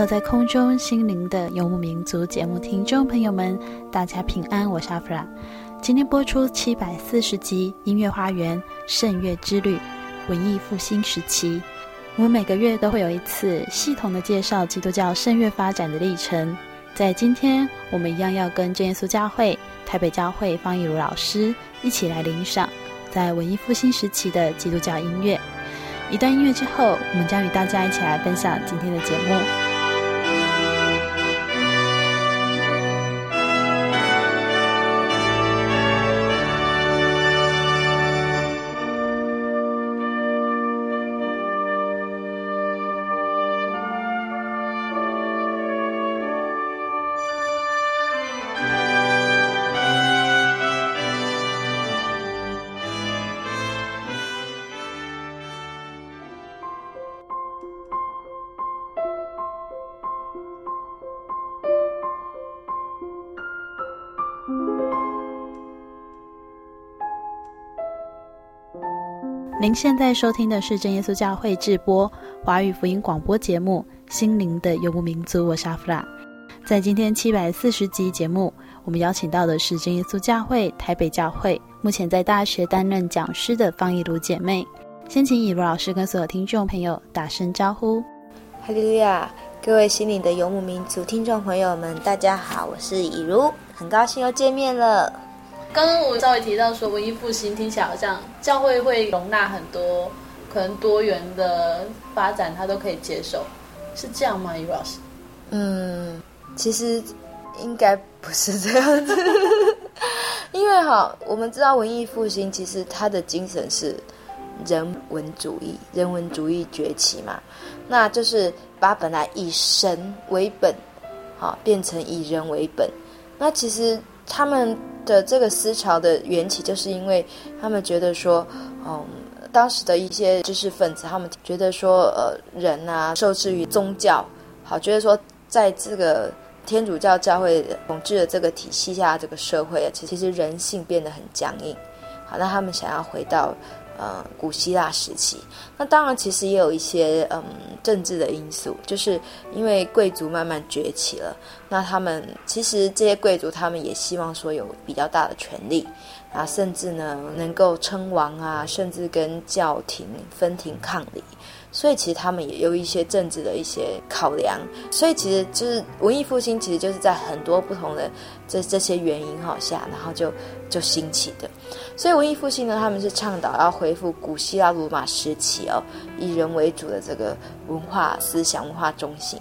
坐在空中，心灵的游牧民族节目听众朋友们，大家平安，我是阿弗拉。今天播出七百四十集《音乐花园圣乐之旅》文艺复兴时期。我们每个月都会有一次系统的介绍基督教圣乐发展的历程。在今天，我们一样要跟真耶稣教会台北教会方义儒老师一起来领赏在文艺复兴时期的基督教音乐。一段音乐之后，我们将与大家一起来分享今天的节目。您现在收听的是真耶稣教会制播华语福音广播节目《心灵的游牧民族》，我是阿弗拉。在今天七百四十集节目，我们邀请到的是真耶稣教会台北教会目前在大学担任讲师的方义儒姐妹。先请义儒老师跟所有听众朋友打声招呼。哈利路亚！各位心灵的游牧民族听众朋友们，大家好，我是以如，很高兴又见面了。刚刚我稍微提到说，文艺复兴听起来好像教会会容纳很多可能多元的发展，他都可以接受，是这样吗，义儒老师？嗯，其实应该不是这样子，因为哈，我们知道文艺复兴其实它的精神是人文主义，人文主义崛起嘛，那就是把本来以神为本，好变成以人为本，那其实他们。的这个思潮的缘起，就是因为他们觉得说，嗯，当时的一些知识分子，他们觉得说，呃，人啊，受制于宗教，好，觉得说，在这个天主教教会统治的这个体系下，这个社会啊，其其实人性变得很僵硬，好，那他们想要回到。呃，古希腊时期，那当然其实也有一些嗯政治的因素，就是因为贵族慢慢崛起了，那他们其实这些贵族他们也希望说有比较大的权力，啊，甚至呢能够称王啊，甚至跟教廷分庭抗礼。所以其实他们也有一些政治的一些考量，所以其实就是文艺复兴，其实就是在很多不同的这这些原因哈下，然后就就兴起的。所以文艺复兴呢，他们是倡导要恢复古希腊罗马时期哦，以人为主的这个文化思想文化中心。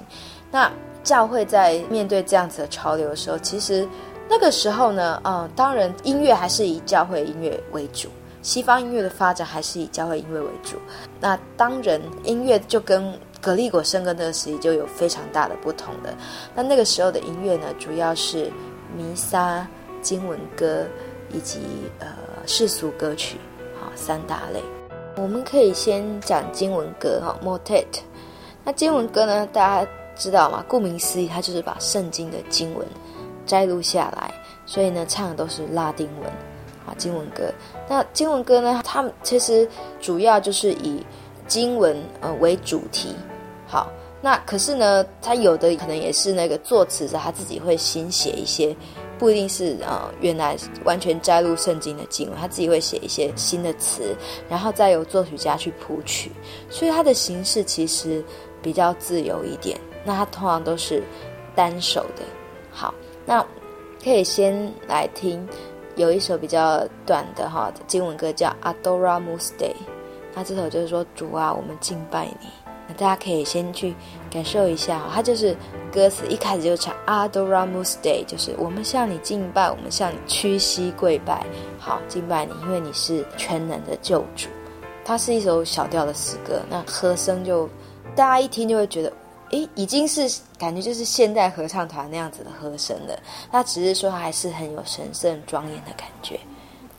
那教会在面对这样子的潮流的时候，其实那个时候呢，嗯，当然音乐还是以教会音乐为主。西方音乐的发展还是以教会音乐为主，那当然音乐就跟葛利果圣歌那个时期就有非常大的不同的。那那个时候的音乐呢，主要是弥撒、经文歌以及呃世俗歌曲，好三大类。我们可以先讲经文歌哈，Motet。那经文歌呢，大家知道吗？顾名思义，它就是把圣经的经文摘录下来，所以呢，唱的都是拉丁文啊，经文歌。那经文歌呢，他们其实主要就是以经文呃为主题。好，那可是呢，他有的可能也是那个作词者他自己会新写一些。不一定是呃原来完全摘录圣经的经文，他自己会写一些新的词，然后再由作曲家去谱曲，所以它的形式其实比较自由一点。那它通常都是单首的。好，那可以先来听有一首比较短的哈经文歌叫 Adoramus Dei，那这首就是说主啊，我们敬拜你。那大家可以先去感受一下，它就是歌词一开始就唱 Adoramus Dei，就是我们向你敬拜，我们向你屈膝跪拜，好敬拜你，因为你是全能的救主。它是一首小调的诗歌，那和声就大家一听就会觉得，诶，已经是感觉就是现代合唱团那样子的和声了。那只是说还是很有神圣庄严的感觉。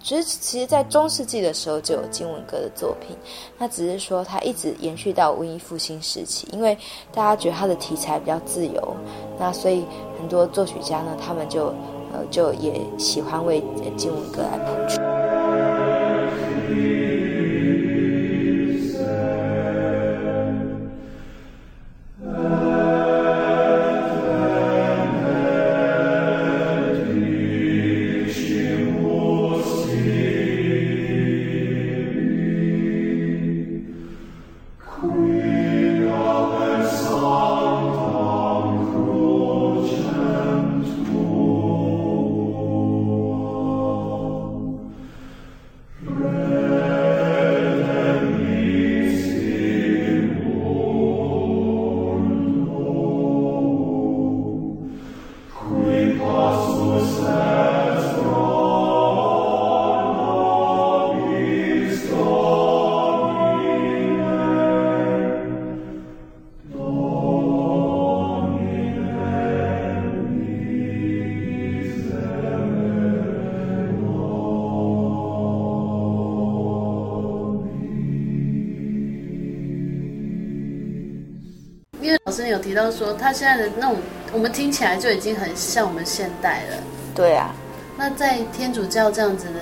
其实，其实，在中世纪的时候就有经文歌的作品，那只是说它一直延续到文艺复兴时期，因为大家觉得它的题材比较自由，那所以很多作曲家呢，他们就呃就也喜欢为经文歌来谱曲。到说，他现在的那种，我们听起来就已经很像我们现代了。对啊，那在天主教这样子的，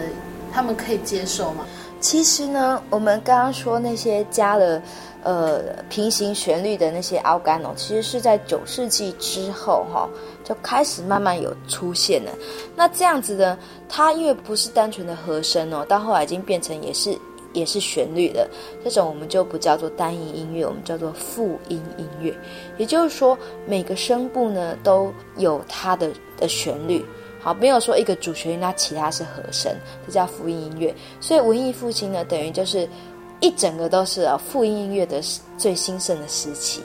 他们可以接受吗？其实呢，我们刚刚说那些加了呃平行旋律的那些 organo，其实是在九世纪之后哈、哦，就开始慢慢有出现了。那这样子的，它因为不是单纯的和声哦，到后来已经变成也是。也是旋律的这种，我们就不叫做单音音乐，我们叫做复音音乐。也就是说，每个声部呢都有它的的旋律，好，没有说一个主旋律，那其他是和声，这叫复音音乐。所以文艺复兴呢，等于就是一整个都是啊复音音乐的最兴盛的时期。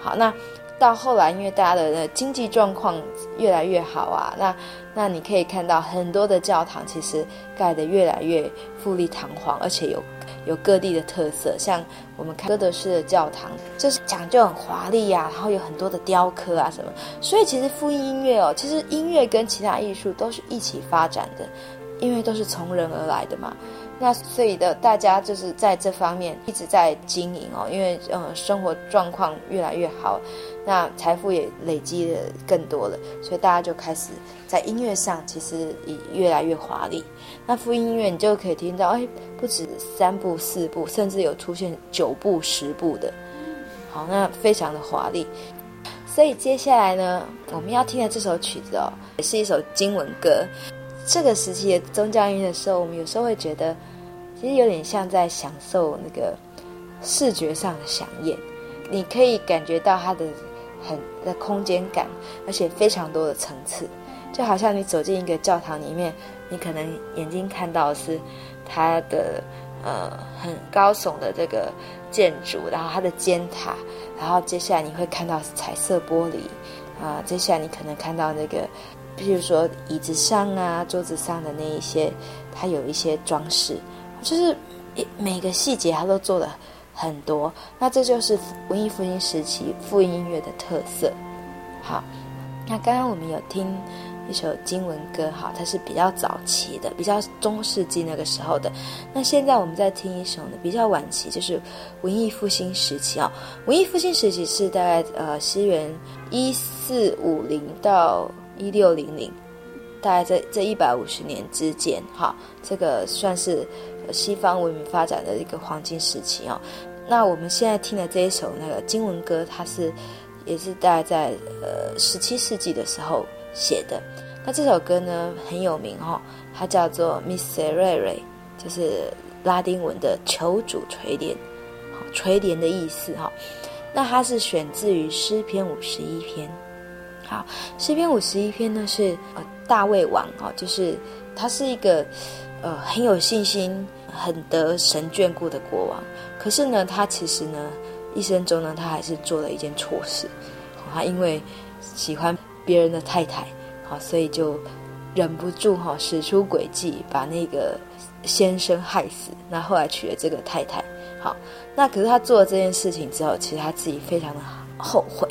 好，那到后来，因为大家的经济状况越来越好啊，那那你可以看到很多的教堂其实盖得越来越富丽堂皇，而且有有各地的特色。像我们看哥德式的教堂，就是讲究很华丽呀，然后有很多的雕刻啊什么。所以其实复音音乐哦，其实音乐跟其他艺术都是一起发展的，因为都是从人而来的嘛。那所以的大家就是在这方面一直在经营哦，因为呃生活状况越来越好，那财富也累积的更多了，所以大家就开始在音乐上其实也越来越华丽。那复音乐你就可以听到，哎，不止三部四部，甚至有出现九部十部的，好，那非常的华丽。所以接下来呢，我们要听的这首曲子哦，也是一首经文歌。这个时期的宗教音乐的时候，我们有时候会觉得，其实有点像在享受那个视觉上的饗宴。你可以感觉到它的很的空间感，而且非常多的层次，就好像你走进一个教堂里面，你可能眼睛看到的是它的呃很高耸的这个建筑，然后它的尖塔，然后接下来你会看到彩色玻璃啊、接下来你可能看到那个。比如说椅子上啊、桌子上的那一些，它有一些装饰，就是每个细节它都做了很多。那这就是文艺复兴时期复音乐的特色。好，那刚刚我们有听一首经文歌，哈，它是比较早期的，比较中世纪那个时候的。那现在我们在听一首呢，比较晚期，就是文艺复兴时期啊。文艺复兴时期是大概呃西元一四五零到一六零零，大概在这一百五十年之间，哈，这个算是西方文明发展的一个黄金时期啊。那我们现在听的这一首那个经文歌，它是也是大概在呃十七世纪的时候写的。那这首歌呢很有名、哦，它叫做 Miserere，就是拉丁文的求主垂怜，垂怜的意思哈、哦。那它是选自于诗篇五十一篇。好，诗篇五十一篇呢是呃大卫王、哦，就是他是一个呃很有信心、很得神眷顾的国王。可是呢，他其实呢一生中呢，他还是做了一件错事。他因为喜欢别人的太太。好，所以就忍不住哈，使出诡计，把那个先生害死。那后来娶了这个太太。好，那可是他做了这件事情之后，其实他自己非常的后悔。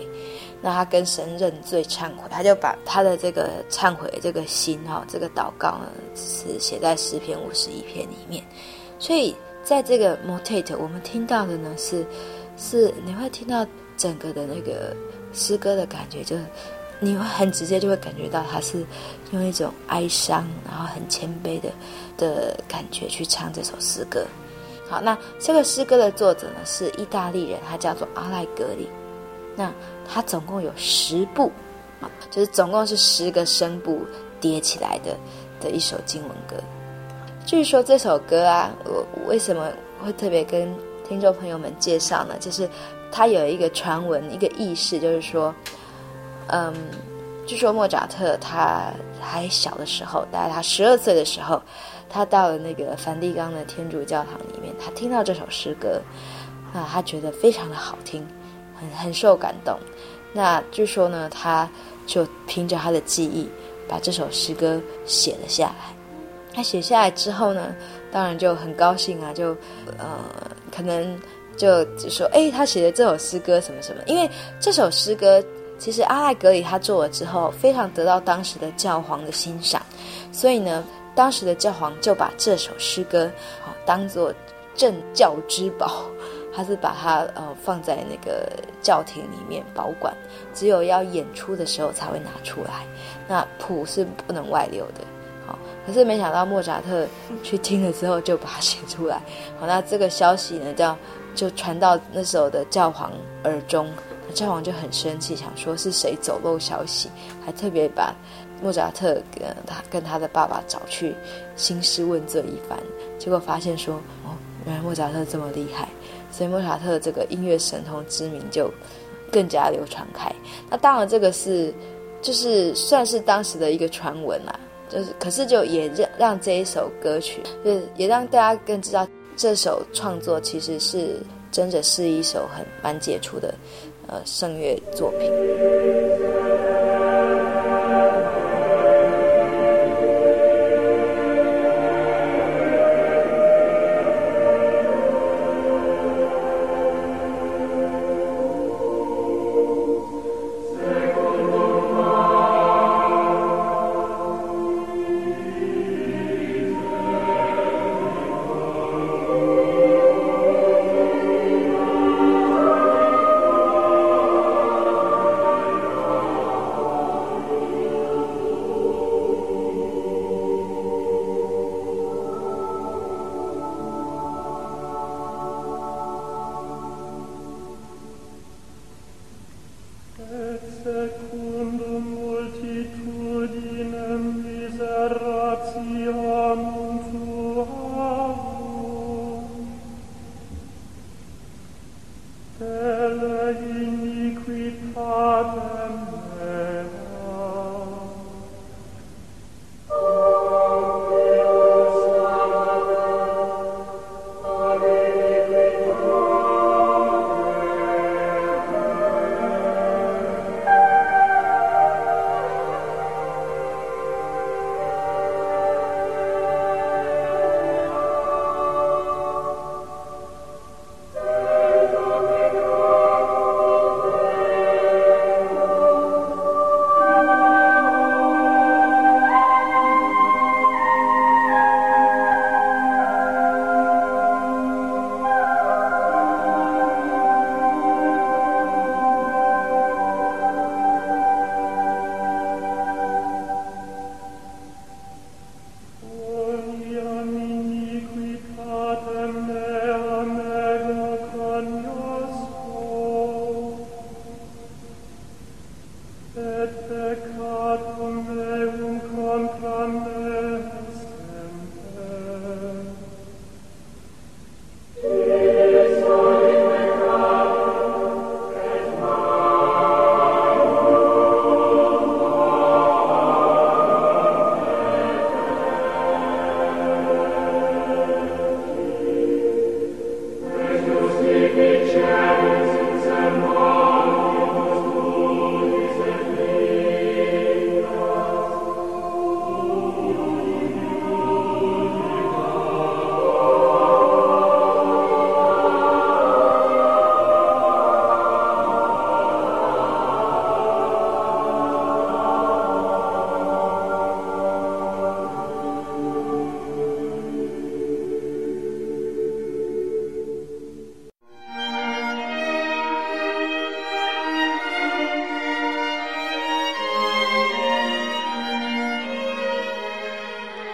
那他跟神认罪忏悔，他就把他的这个忏悔这个心哈，这个祷告呢，是写在诗篇五十一篇里面。所以在这个 motet，我们听到的呢是是你会听到整个的那个诗歌的感觉，就。你会很直接就会感觉到他是用一种哀伤，然后很谦卑的的感觉去唱这首诗歌。好，那这个诗歌的作者呢是意大利人，他叫做阿赖格里。那他总共有十部，啊，就是总共是十个声部叠起来的的一首经文歌。据说这首歌啊，我为什么会特别跟听众朋友们介绍呢？就是它有一个传闻，一个意识，就是说。嗯，据说莫扎特他还小的时候，大概他十二岁的时候，他到了那个梵蒂冈的天主教堂里面，他听到这首诗歌，啊，他觉得非常的好听，很很受感动。那据说呢，他就凭着他的记忆，把这首诗歌写了下来。他写下来之后呢，当然就很高兴啊，就呃，可能就就说，哎，他写的这首诗歌什么什么，因为这首诗歌。其实阿赖格里他做了之后，非常得到当时的教皇的欣赏，所以呢，当时的教皇就把这首诗歌啊当做镇教之宝，他是把它呃放在那个教廷里面保管，只有要演出的时候才会拿出来，那谱是不能外流的。好，可是没想到莫扎特去听了之后就把它写出来，好，那这个消息呢，叫就传到那时候的教皇耳中。教皇就很生气，想说是谁走漏消息，还特别把莫扎特跟他跟他的爸爸找去兴师问罪一番，结果发现说，哦，原来莫扎特这么厉害，所以莫扎特这个音乐神童之名就更加流传开。那当然，这个是就是算是当时的一个传闻啦，就是可是就也让让这一首歌曲，就是也让大家更知道这首创作其实是真的是一首很蛮杰出的。呃，圣乐作品。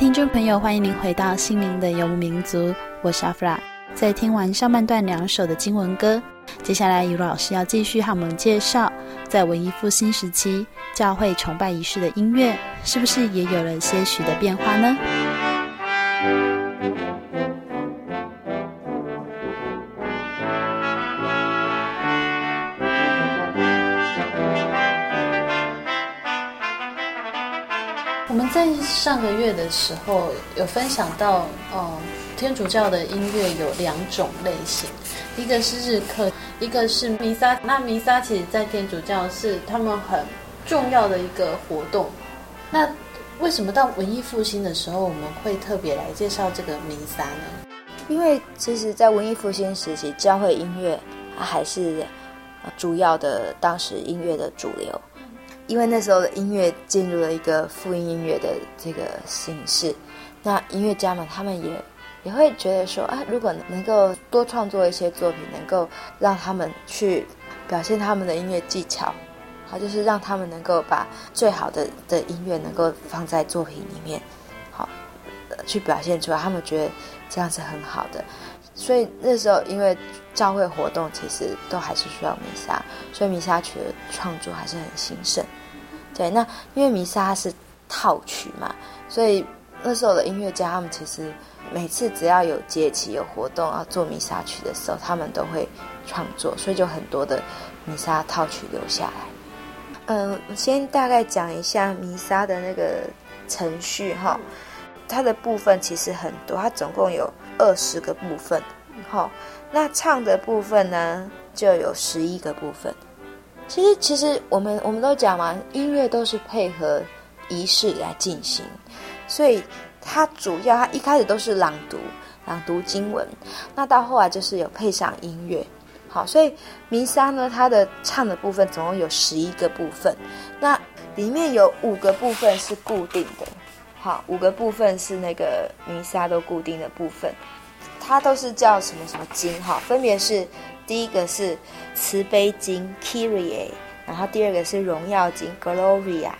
听众朋友，欢迎您回到心灵的游牧民族，我是阿弗拉。在听完上半段两首的经文歌，接下来雨露老师要继续和我们介绍，在文艺复兴时期教会崇拜仪式的音乐，是不是也有了些许的变化呢？在上个月的时候有分享到，嗯，天主教的音乐有两种类型，一个是日课，一个是弥撒。那弥撒其实，在天主教是他们很重要的一个活动。那为什么到文艺复兴的时候，我们会特别来介绍这个弥撒呢？因为其实，在文艺复兴时期，教会音乐还是主要的当时音乐的主流。因为那时候的音乐进入了一个复音音乐的这个形式，那音乐家们他们也也会觉得说啊，如果能够多创作一些作品，能够让他们去表现他们的音乐技巧，好，就是让他们能够把最好的的音乐能够放在作品里面，好，去表现出来，他们觉得这样是很好的。所以那时候，因为教会活动其实都还是需要弥撒，所以弥撒曲的创作还是很兴盛。对，那因为弥撒是套曲嘛，所以那时候的音乐家他们其实每次只要有节期有活动要做弥撒曲的时候，他们都会创作，所以就很多的弥撒套曲留下来。嗯，先大概讲一下弥撒的那个程序哈，它的部分其实很多，它总共有二十个部分，哈，那唱的部分呢就有十一个部分。其实，其实我们我们都讲嘛，音乐都是配合仪式来进行，所以它主要它一开始都是朗读，朗读经文，那到后来就是有配上音乐。好，所以弥撒呢，它的唱的部分总共有十一个部分，那里面有五个部分是固定的，好，五个部分是那个弥撒都固定的。部分，它都是叫什么什么经。哈，分别是第一个是慈悲经 Kyrie，然后第二个是荣耀经 Gloria，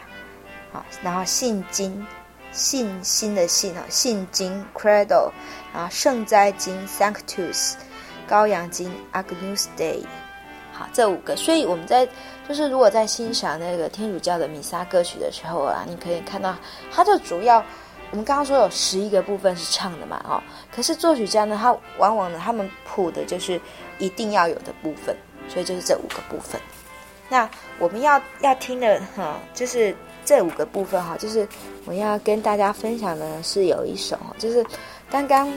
好，然后信经信心的信啊，信经 Credo，然后圣斋经 Sanctus。羔羊经 Agnus Dei，好，这五个，所以我们在就是如果在欣赏那个天主教的弥撒歌曲的时候啊，你可以看到它的主要，我们刚刚说有十一个部分是唱的嘛，哦，可是作曲家呢，他往往呢，他们谱的就是一定要有的部分，所以就是这五个部分。那我们要要听的哈，就是这五个部分哈，就是我要跟大家分享的是有一首，就是刚刚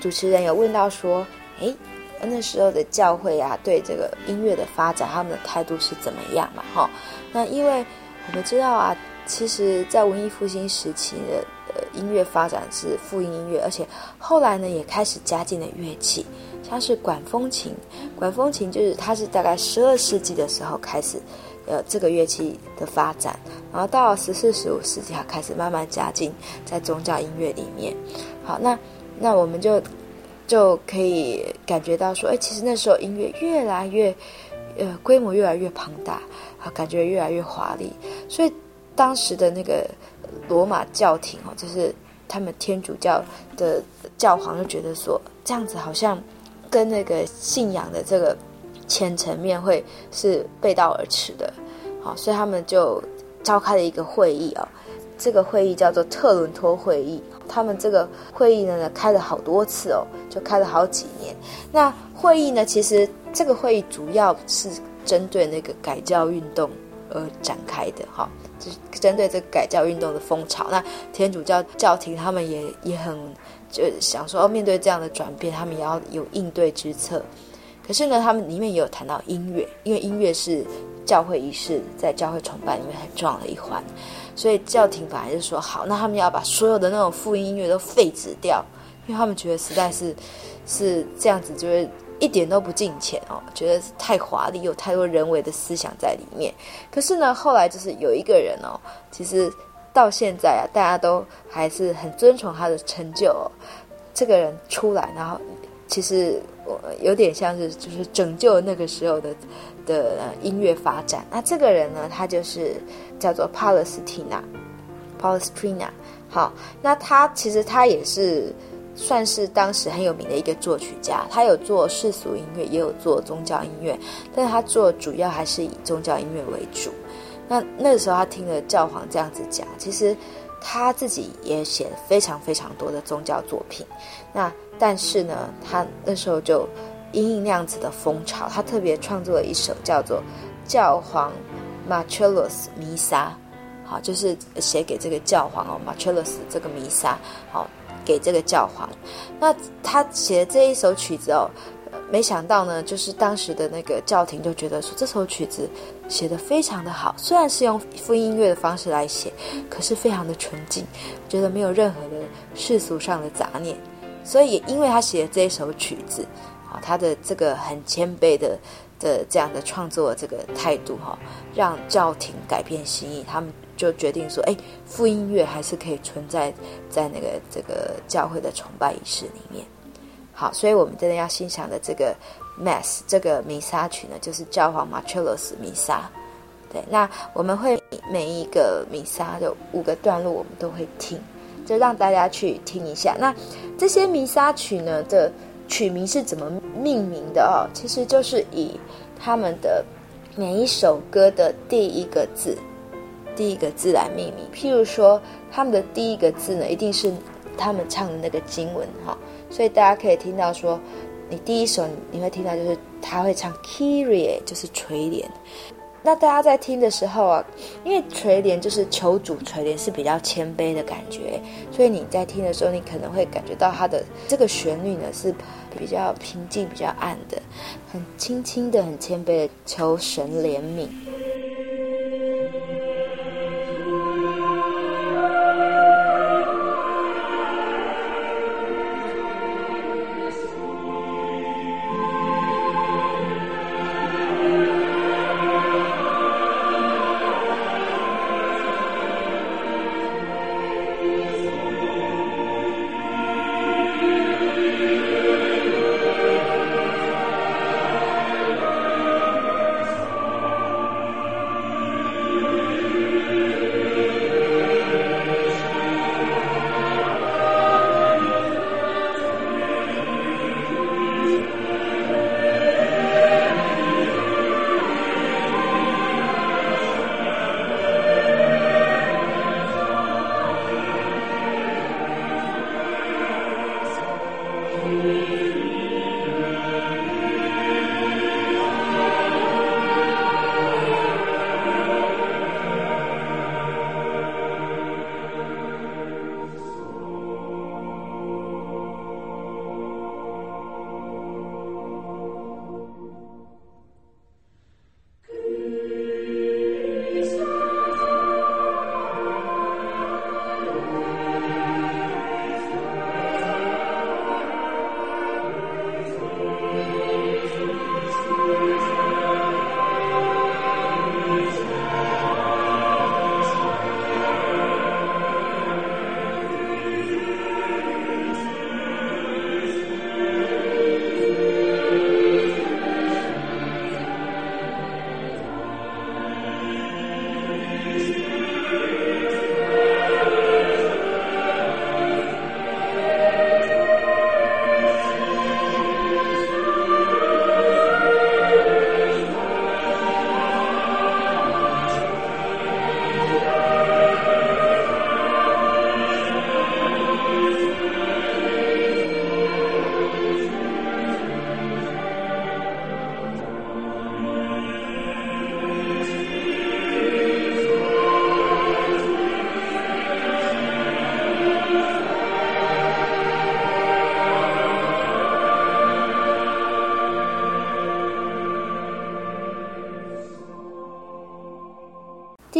主持人有问到说，诶。那时候的教会啊，对这个音乐的发展，他们的态度是怎么样嘛？哈，那因为我们知道啊，其实，在文艺复兴时期的呃音乐发展是复音音乐，而且后来呢，也开始加进了乐器，像是管风琴。管风琴就是它是大概十二世纪的时候开始，呃，这个乐器的发展，然后到十四、十五世纪，它开始慢慢加进在宗教音乐里面。好，那那我们就。就可以感觉到说，哎，其实那时候音乐越来越，呃，规模越来越庞大，啊，感觉越来越华丽。所以当时的那个罗马教廷哦，就是他们天主教的教皇就觉得说，这样子好像跟那个信仰的这个浅层面会是背道而驰的，好，所以他们就召开了一个会议哦，这个会议叫做特伦托会议。他们这个会议呢，开了好多次哦，就开了好几年。那会议呢，其实这个会议主要是针对那个改教运动而展开的，哈，就是针对这个改教运动的风潮。那天主教教廷他们也也很就想说，面对这样的转变，他们也要有应对之策。可是呢，他们里面也有谈到音乐，因为音乐是教会仪式在教会崇拜里面很重要的一环。所以教廷本来就说好，那他们要把所有的那种复音音乐都废止掉，因为他们觉得实在是是这样子，就是一点都不敬钱哦，觉得太华丽，有太多人为的思想在里面。可是呢，后来就是有一个人哦，其实到现在啊，大家都还是很尊崇他的成就哦。这个人出来，然后其实我有点像是就是拯救那个时候的的音乐发展。那这个人呢，他就是。叫做 Palestrina，Palestrina。好，那他其实他也是算是当时很有名的一个作曲家，他有做世俗音乐，也有做宗教音乐，但是他做主要还是以宗教音乐为主。那那个时候他听了教皇这样子讲，其实他自己也写非常非常多的宗教作品。那但是呢，他那时候就因应那样子的风潮，他特别创作了一首叫做《教皇》。Marcellus 弥撒，好，就是写给这个教皇哦，Marcellus 这个弥撒，好，给这个教皇。那他写的这一首曲子哦，没想到呢，就是当时的那个教廷就觉得说，这首曲子写得非常的好，虽然是用复音乐的方式来写，可是非常的纯净，觉得没有任何的世俗上的杂念。所以也因为他写的这一首曲子，啊，他的这个很谦卑的。的这样的创作这个态度哈，让教廷改变心意，他们就决定说，哎，复音乐还是可以存在在那个这个教会的崇拜仪式里面。好，所以我们真的要欣赏的这个 Mass 这个弥撒曲呢，就是教皇 Marcellus 弥撒。对，那我们会每一个弥撒的五个段落，我们都会听，就让大家去听一下。那这些弥撒曲呢的。曲名是怎么命名的哦？其实就是以他们的每一首歌的第一个字，第一个字来命名。譬如说，他们的第一个字呢，一定是他们唱的那个经文哈。所以大家可以听到说，你第一首你会听到就是他会唱 Kyrie，就是垂怜。那大家在听的时候啊，因为垂怜就是求主垂怜是比较谦卑的感觉，所以你在听的时候，你可能会感觉到它的这个旋律呢是比较平静、比较暗的，很轻轻的、很谦卑的求神怜悯。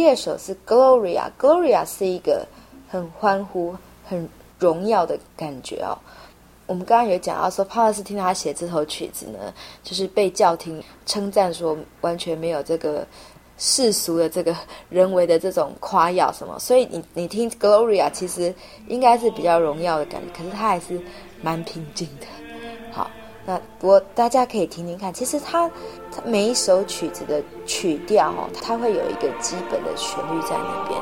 这首是 Gloria，Gloria 是一个很欢呼、很荣耀的感觉哦。我们刚刚有讲到说，帕拉斯听他写这首曲子呢，就是被教廷称赞说完全没有这个世俗的这个人为的这种夸耀什么，所以你你听 Gloria 其实应该是比较荣耀的感觉，可是他还是蛮平静的。好。那我大家可以听听看，其实它它每一首曲子的曲调哦，它会有一个基本的旋律在那边。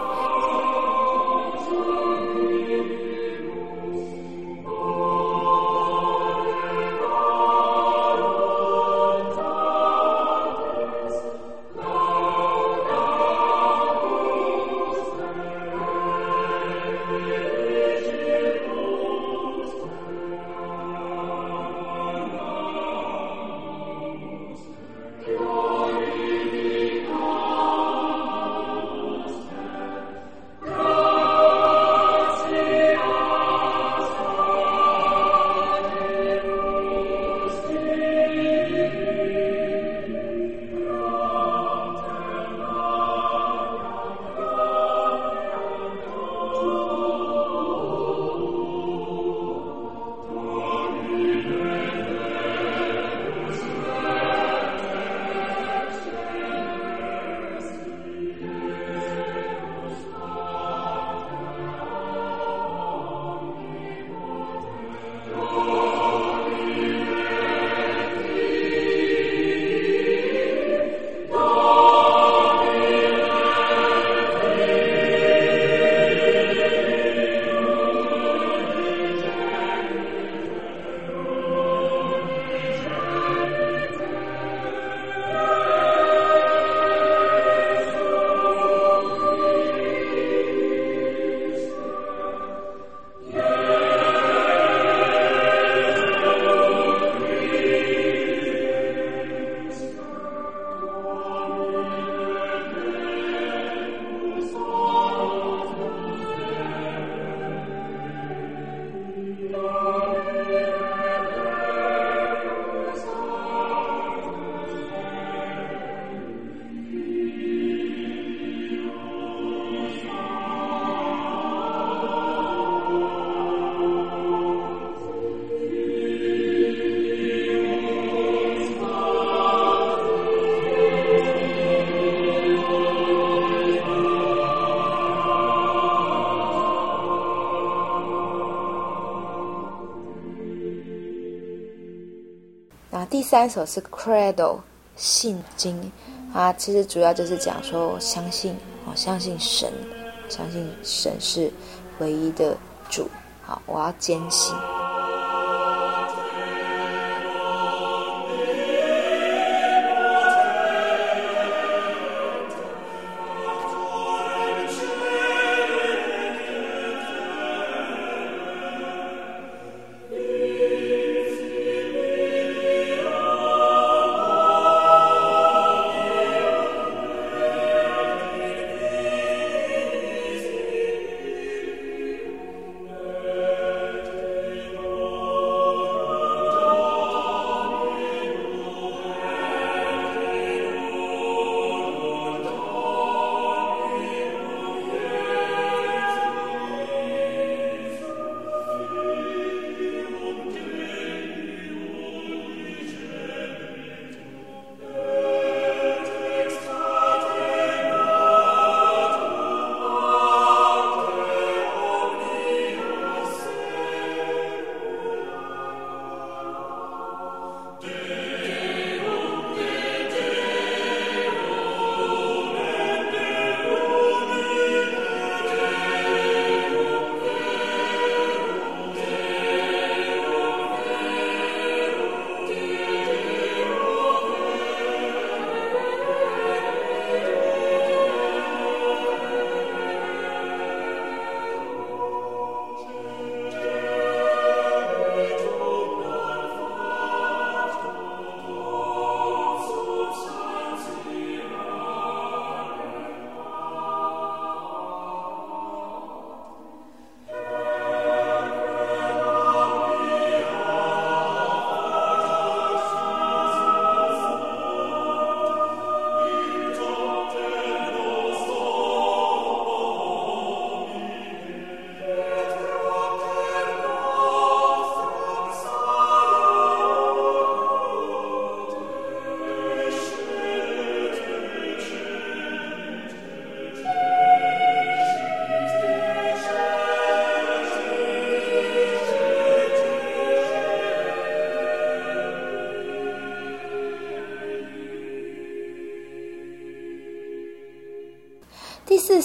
这首是《Credo》信经，啊，其实主要就是讲说相信我，相信神，相信神是唯一的主。好，我要坚信。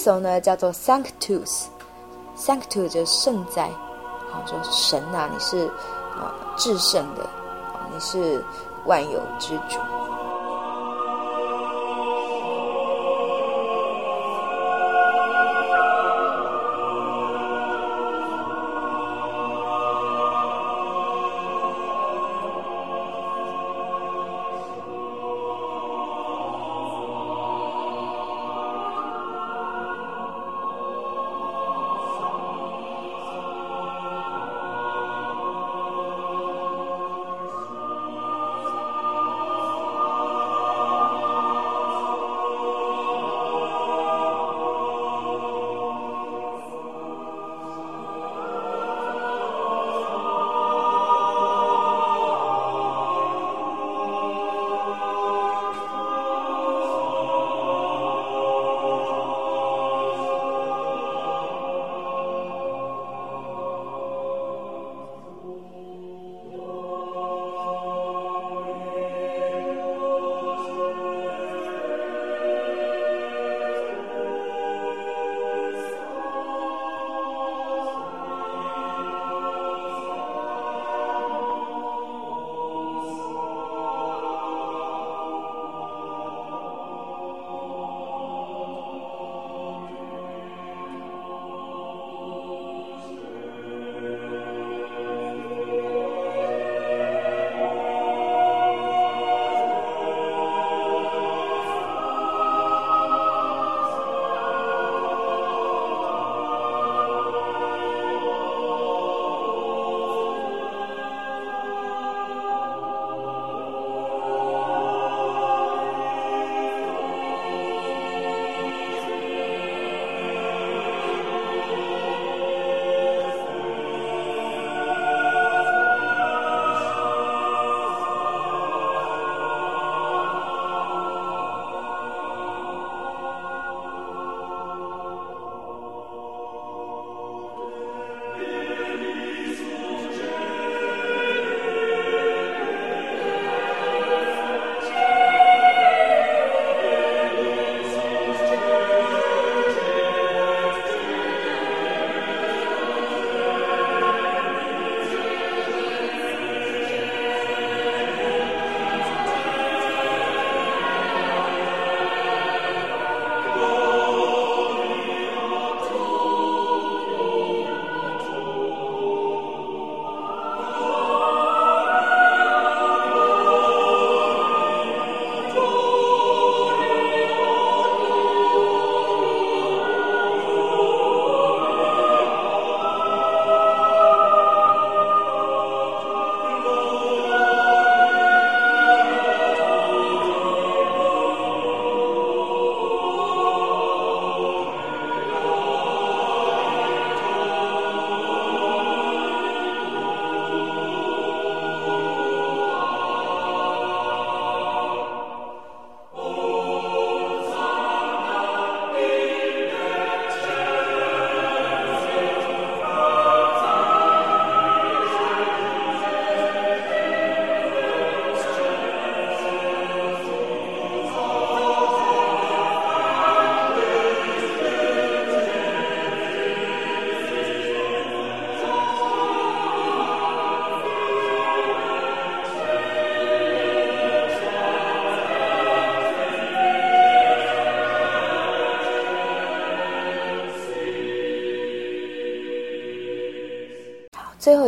首呢叫做 Sanctus，Sanctus 就是圣哉，好，说神呐，你是啊至圣的，你是万有之主。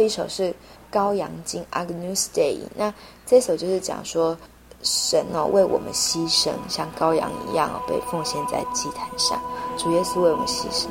一首是《羔羊经》（Agnus Dei）。那这首就是讲说，神哦为我们牺牲，像羔羊一样哦被奉献在祭坛上，主耶稣为我们牺牲。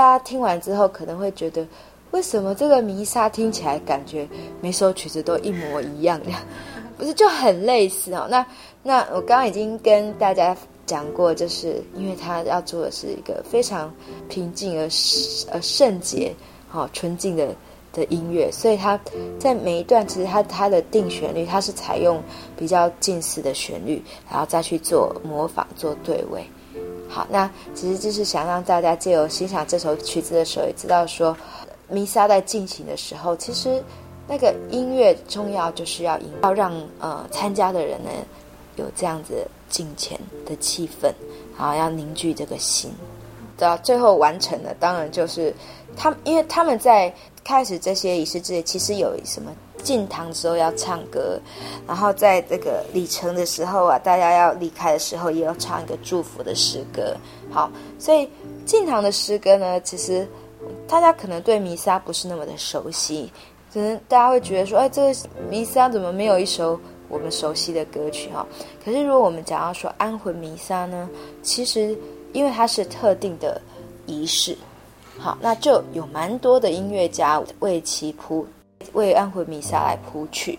大家听完之后可能会觉得，为什么这个弥撒听起来感觉每首曲子都一模一样的？不是就很类似哦？那那我刚刚已经跟大家讲过，就是因为他要做的是一个非常平静而呃圣洁、好纯净的。的音乐，所以他在每一段，其实他他的定旋律，他是采用比较近似的旋律，然后再去做模仿、做对位。好，那其实就是想让大家借由欣赏这首曲子的时候，也知道说，弥撒在进行的时候，其实那个音乐重要就是要引，要让呃参加的人呢有这样子敬虔的气氛，然后要凝聚这个心。到最后完成的，当然就是他，因为他们在。开始这些仪式之前，其实有什么进堂的时候要唱歌，然后在这个礼成的时候啊，大家要离开的时候也要唱一个祝福的诗歌。好，所以进堂的诗歌呢，其实大家可能对弥撒不是那么的熟悉，可能大家会觉得说，哎，这个弥撒怎么没有一首我们熟悉的歌曲哈？可是如果我们讲到说安魂弥撒呢，其实因为它是特定的仪式。好，那就有蛮多的音乐家为其谱，为安魂弥撒来谱曲。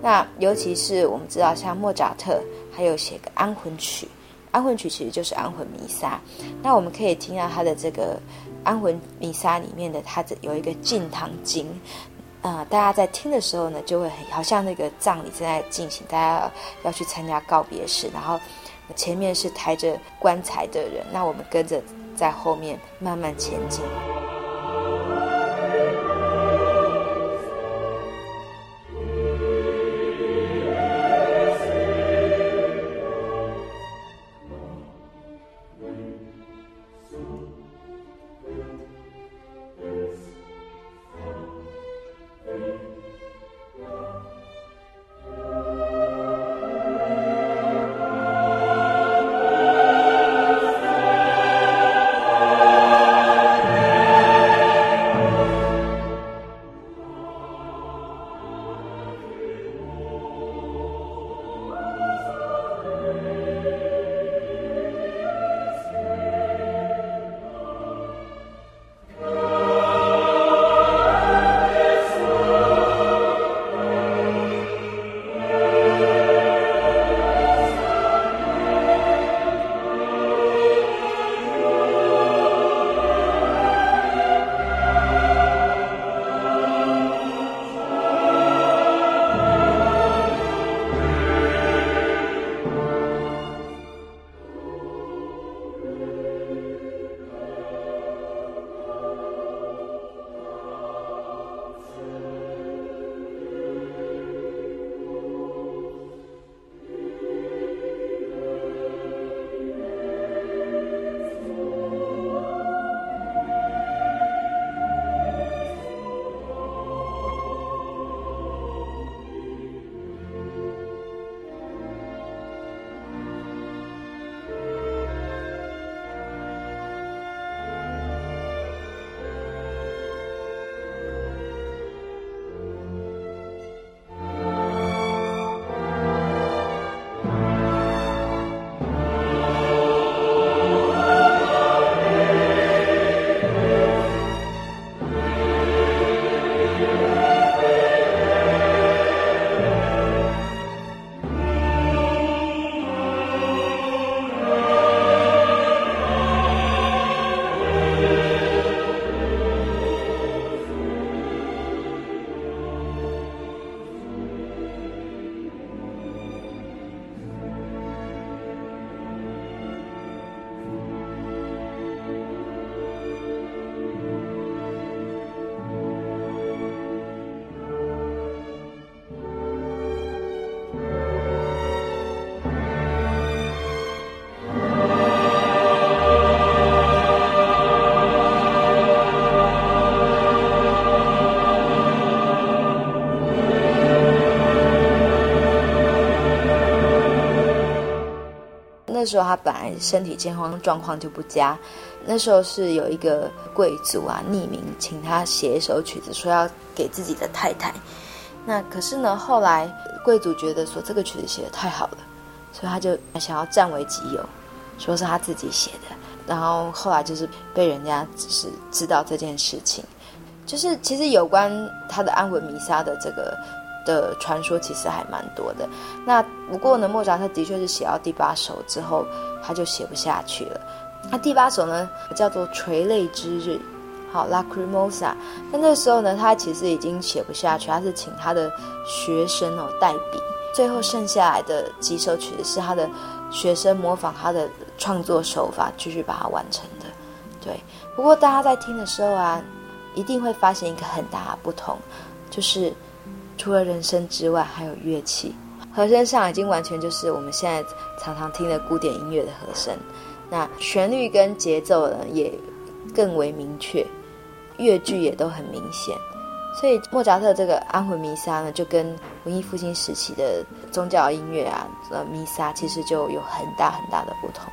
那尤其是我们知道，像莫扎特，还有写个安魂曲。安魂曲其实就是安魂弥撒。那我们可以听到他的这个安魂弥撒里面的，他的有一个进堂经。啊、呃，大家在听的时候呢，就会很好像那个葬礼正在进行，大家要去参加告别式，然后前面是抬着棺材的人，那我们跟着。在后面慢慢前进。那时候他本来身体健康状况就不佳，那时候是有一个贵族啊匿名请他写一首曲子，说要给自己的太太。那可是呢，后来贵族觉得说这个曲子写的太好了，所以他就想要占为己有，说是他自己写的。然后后来就是被人家只是知道这件事情，就是其实有关他的安魂弥撒的这个的传说其实还蛮多的。那不过呢，莫扎特的确是写到第八首之后，他就写不下去了。那第八首呢，叫做垂泪之日，好，Lacrimosa。那那时候呢，他其实已经写不下去，他是请他的学生哦代笔。最后剩下来的几首曲子是他的学生模仿他的创作手法，继续把它完成的。对，不过大家在听的时候啊，一定会发现一个很大的不同，就是除了人声之外，还有乐器。和声上已经完全就是我们现在常常听的古典音乐的和声。那旋律跟节奏呢，也更为明确，乐句也都很明显。所以莫扎特这个安魂弥撒呢，就跟文艺复兴时期的宗教音乐啊，呃，弥撒其实就有很大很大的不同。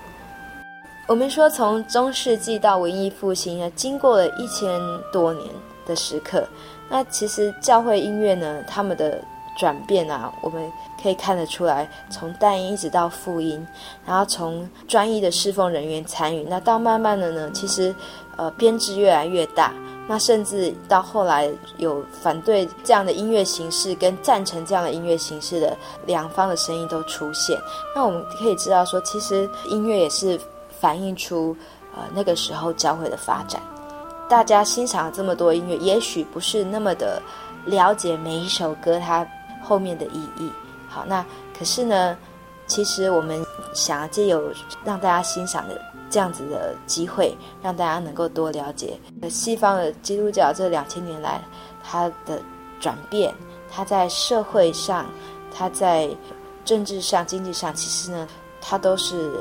我们说从中世纪到文艺复兴呢，经过了一千多年的时刻，那其实教会音乐呢，他们的转变啊，我们可以看得出来，从单音一直到复音，然后从专一的侍奉人员参与，那到慢慢的呢，其实呃编制越来越大。那甚至到后来有反对这样的音乐形式跟赞成这样的音乐形式的两方的声音都出现。那我们可以知道说，其实音乐也是反映出呃那个时候教会的发展。大家欣赏这么多音乐，也许不是那么的了解每一首歌它后面的意义。好，那可是呢，其实我们想要借由让大家欣赏的。这样子的机会，让大家能够多了解西方的基督教这两千年来它的转变，它在社会上，它在政治上、经济上，其实呢，它都是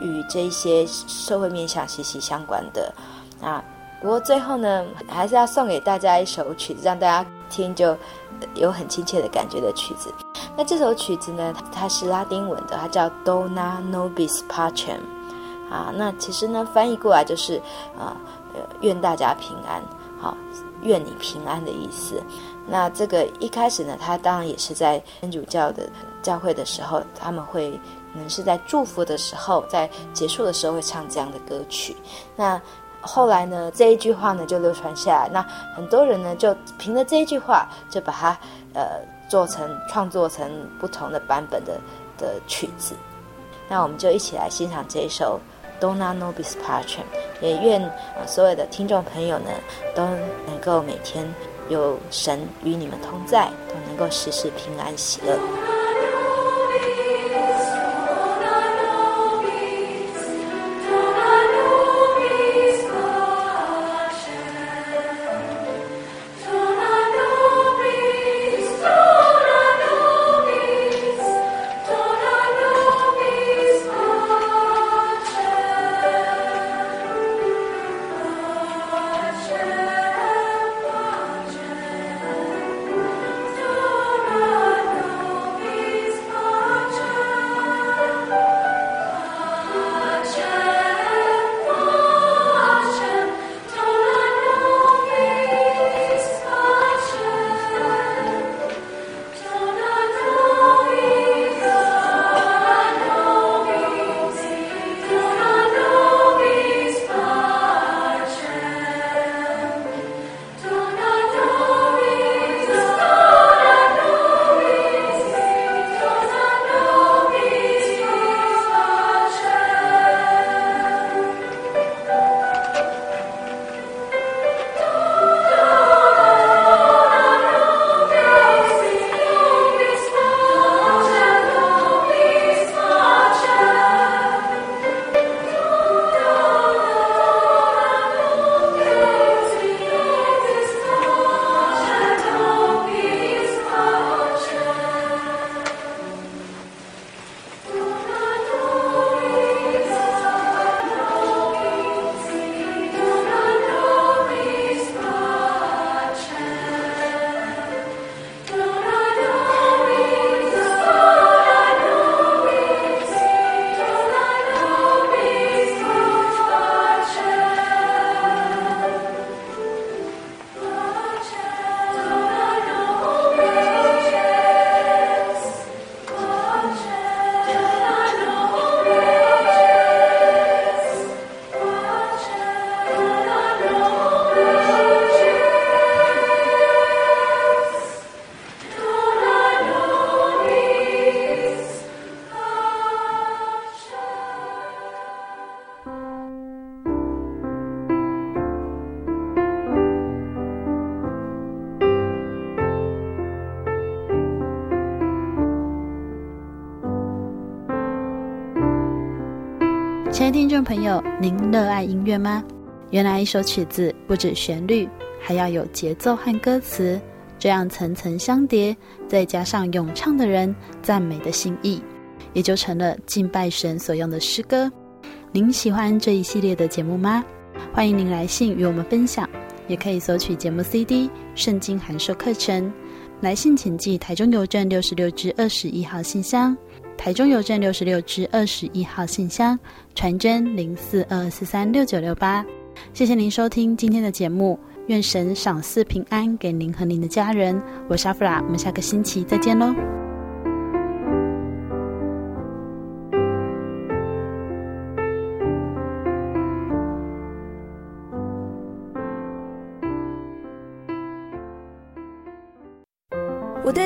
与这些社会面向息息相关的啊。不过最后呢，还是要送给大家一首曲子，让大家听就有很亲切的感觉的曲子。那这首曲子呢，它是拉丁文的，它叫 Dona nobis pacem。啊，那其实呢，翻译过来就是啊，愿大家平安，好，愿你平安的意思。那这个一开始呢，他当然也是在天主教的教会的时候，他们会可能是在祝福的时候，在结束的时候会唱这样的歌曲。那后来呢，这一句话呢就流传下来，那很多人呢就凭着这一句话，就把它呃做成创作成不同的版本的的曲子。那我们就一起来欣赏这一首。Dona nobis pacem，也愿呃所有的听众朋友呢，都能够每天有神与你们同在，都能够时时平安喜乐。您热爱音乐吗？原来一首曲子不止旋律，还要有节奏和歌词，这样层层相叠，再加上咏唱的人赞美的心意，也就成了敬拜神所用的诗歌。您喜欢这一系列的节目吗？欢迎您来信与我们分享，也可以索取节目 CD《圣经函授课程》。来信请寄台中邮政六十六支二十一号信箱，台中邮政六十六支二十一号信箱，传真零四二四三六九六八。谢谢您收听今天的节目，愿神赏赐平安给您和您的家人。我是阿弗拉，我们下个星期再见喽。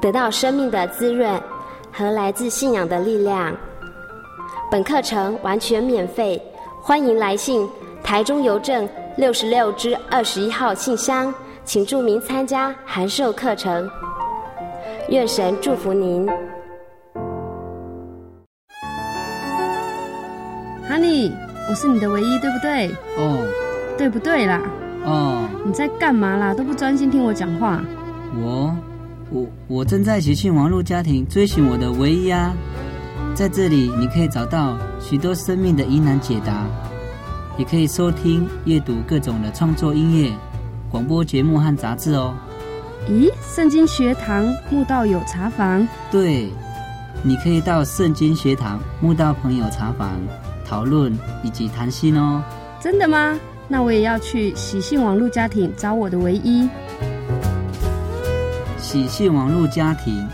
得到生命的滋润和来自信仰的力量。本课程完全免费，欢迎来信台中邮政六十六至二十一号信箱，请注明参加函授课程。愿神祝福您。Honey，我是你的唯一，对不对？哦。对不对啦？哦。你在干嘛啦？都不专心听我讲话。我。我我正在喜讯网络家庭追寻我的唯一啊，在这里你可以找到许多生命的疑难解答，也可以收听、阅读各种的创作音乐、广播节目和杂志哦。咦，圣经学堂慕道友茶房？对，你可以到圣经学堂慕道朋友茶房讨论以及谈心哦。真的吗？那我也要去喜讯网络家庭找我的唯一。喜讯网络家庭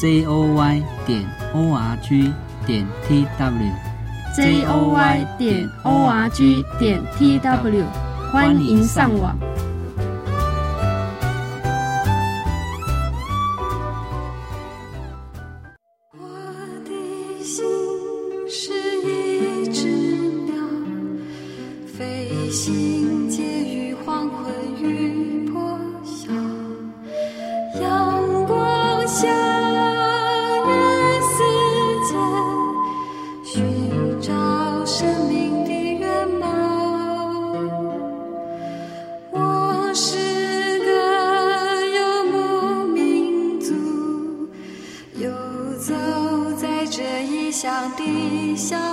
，j o y 点 o r g 点 t w，j o y 点 o r g 点 t w，欢迎上网。走在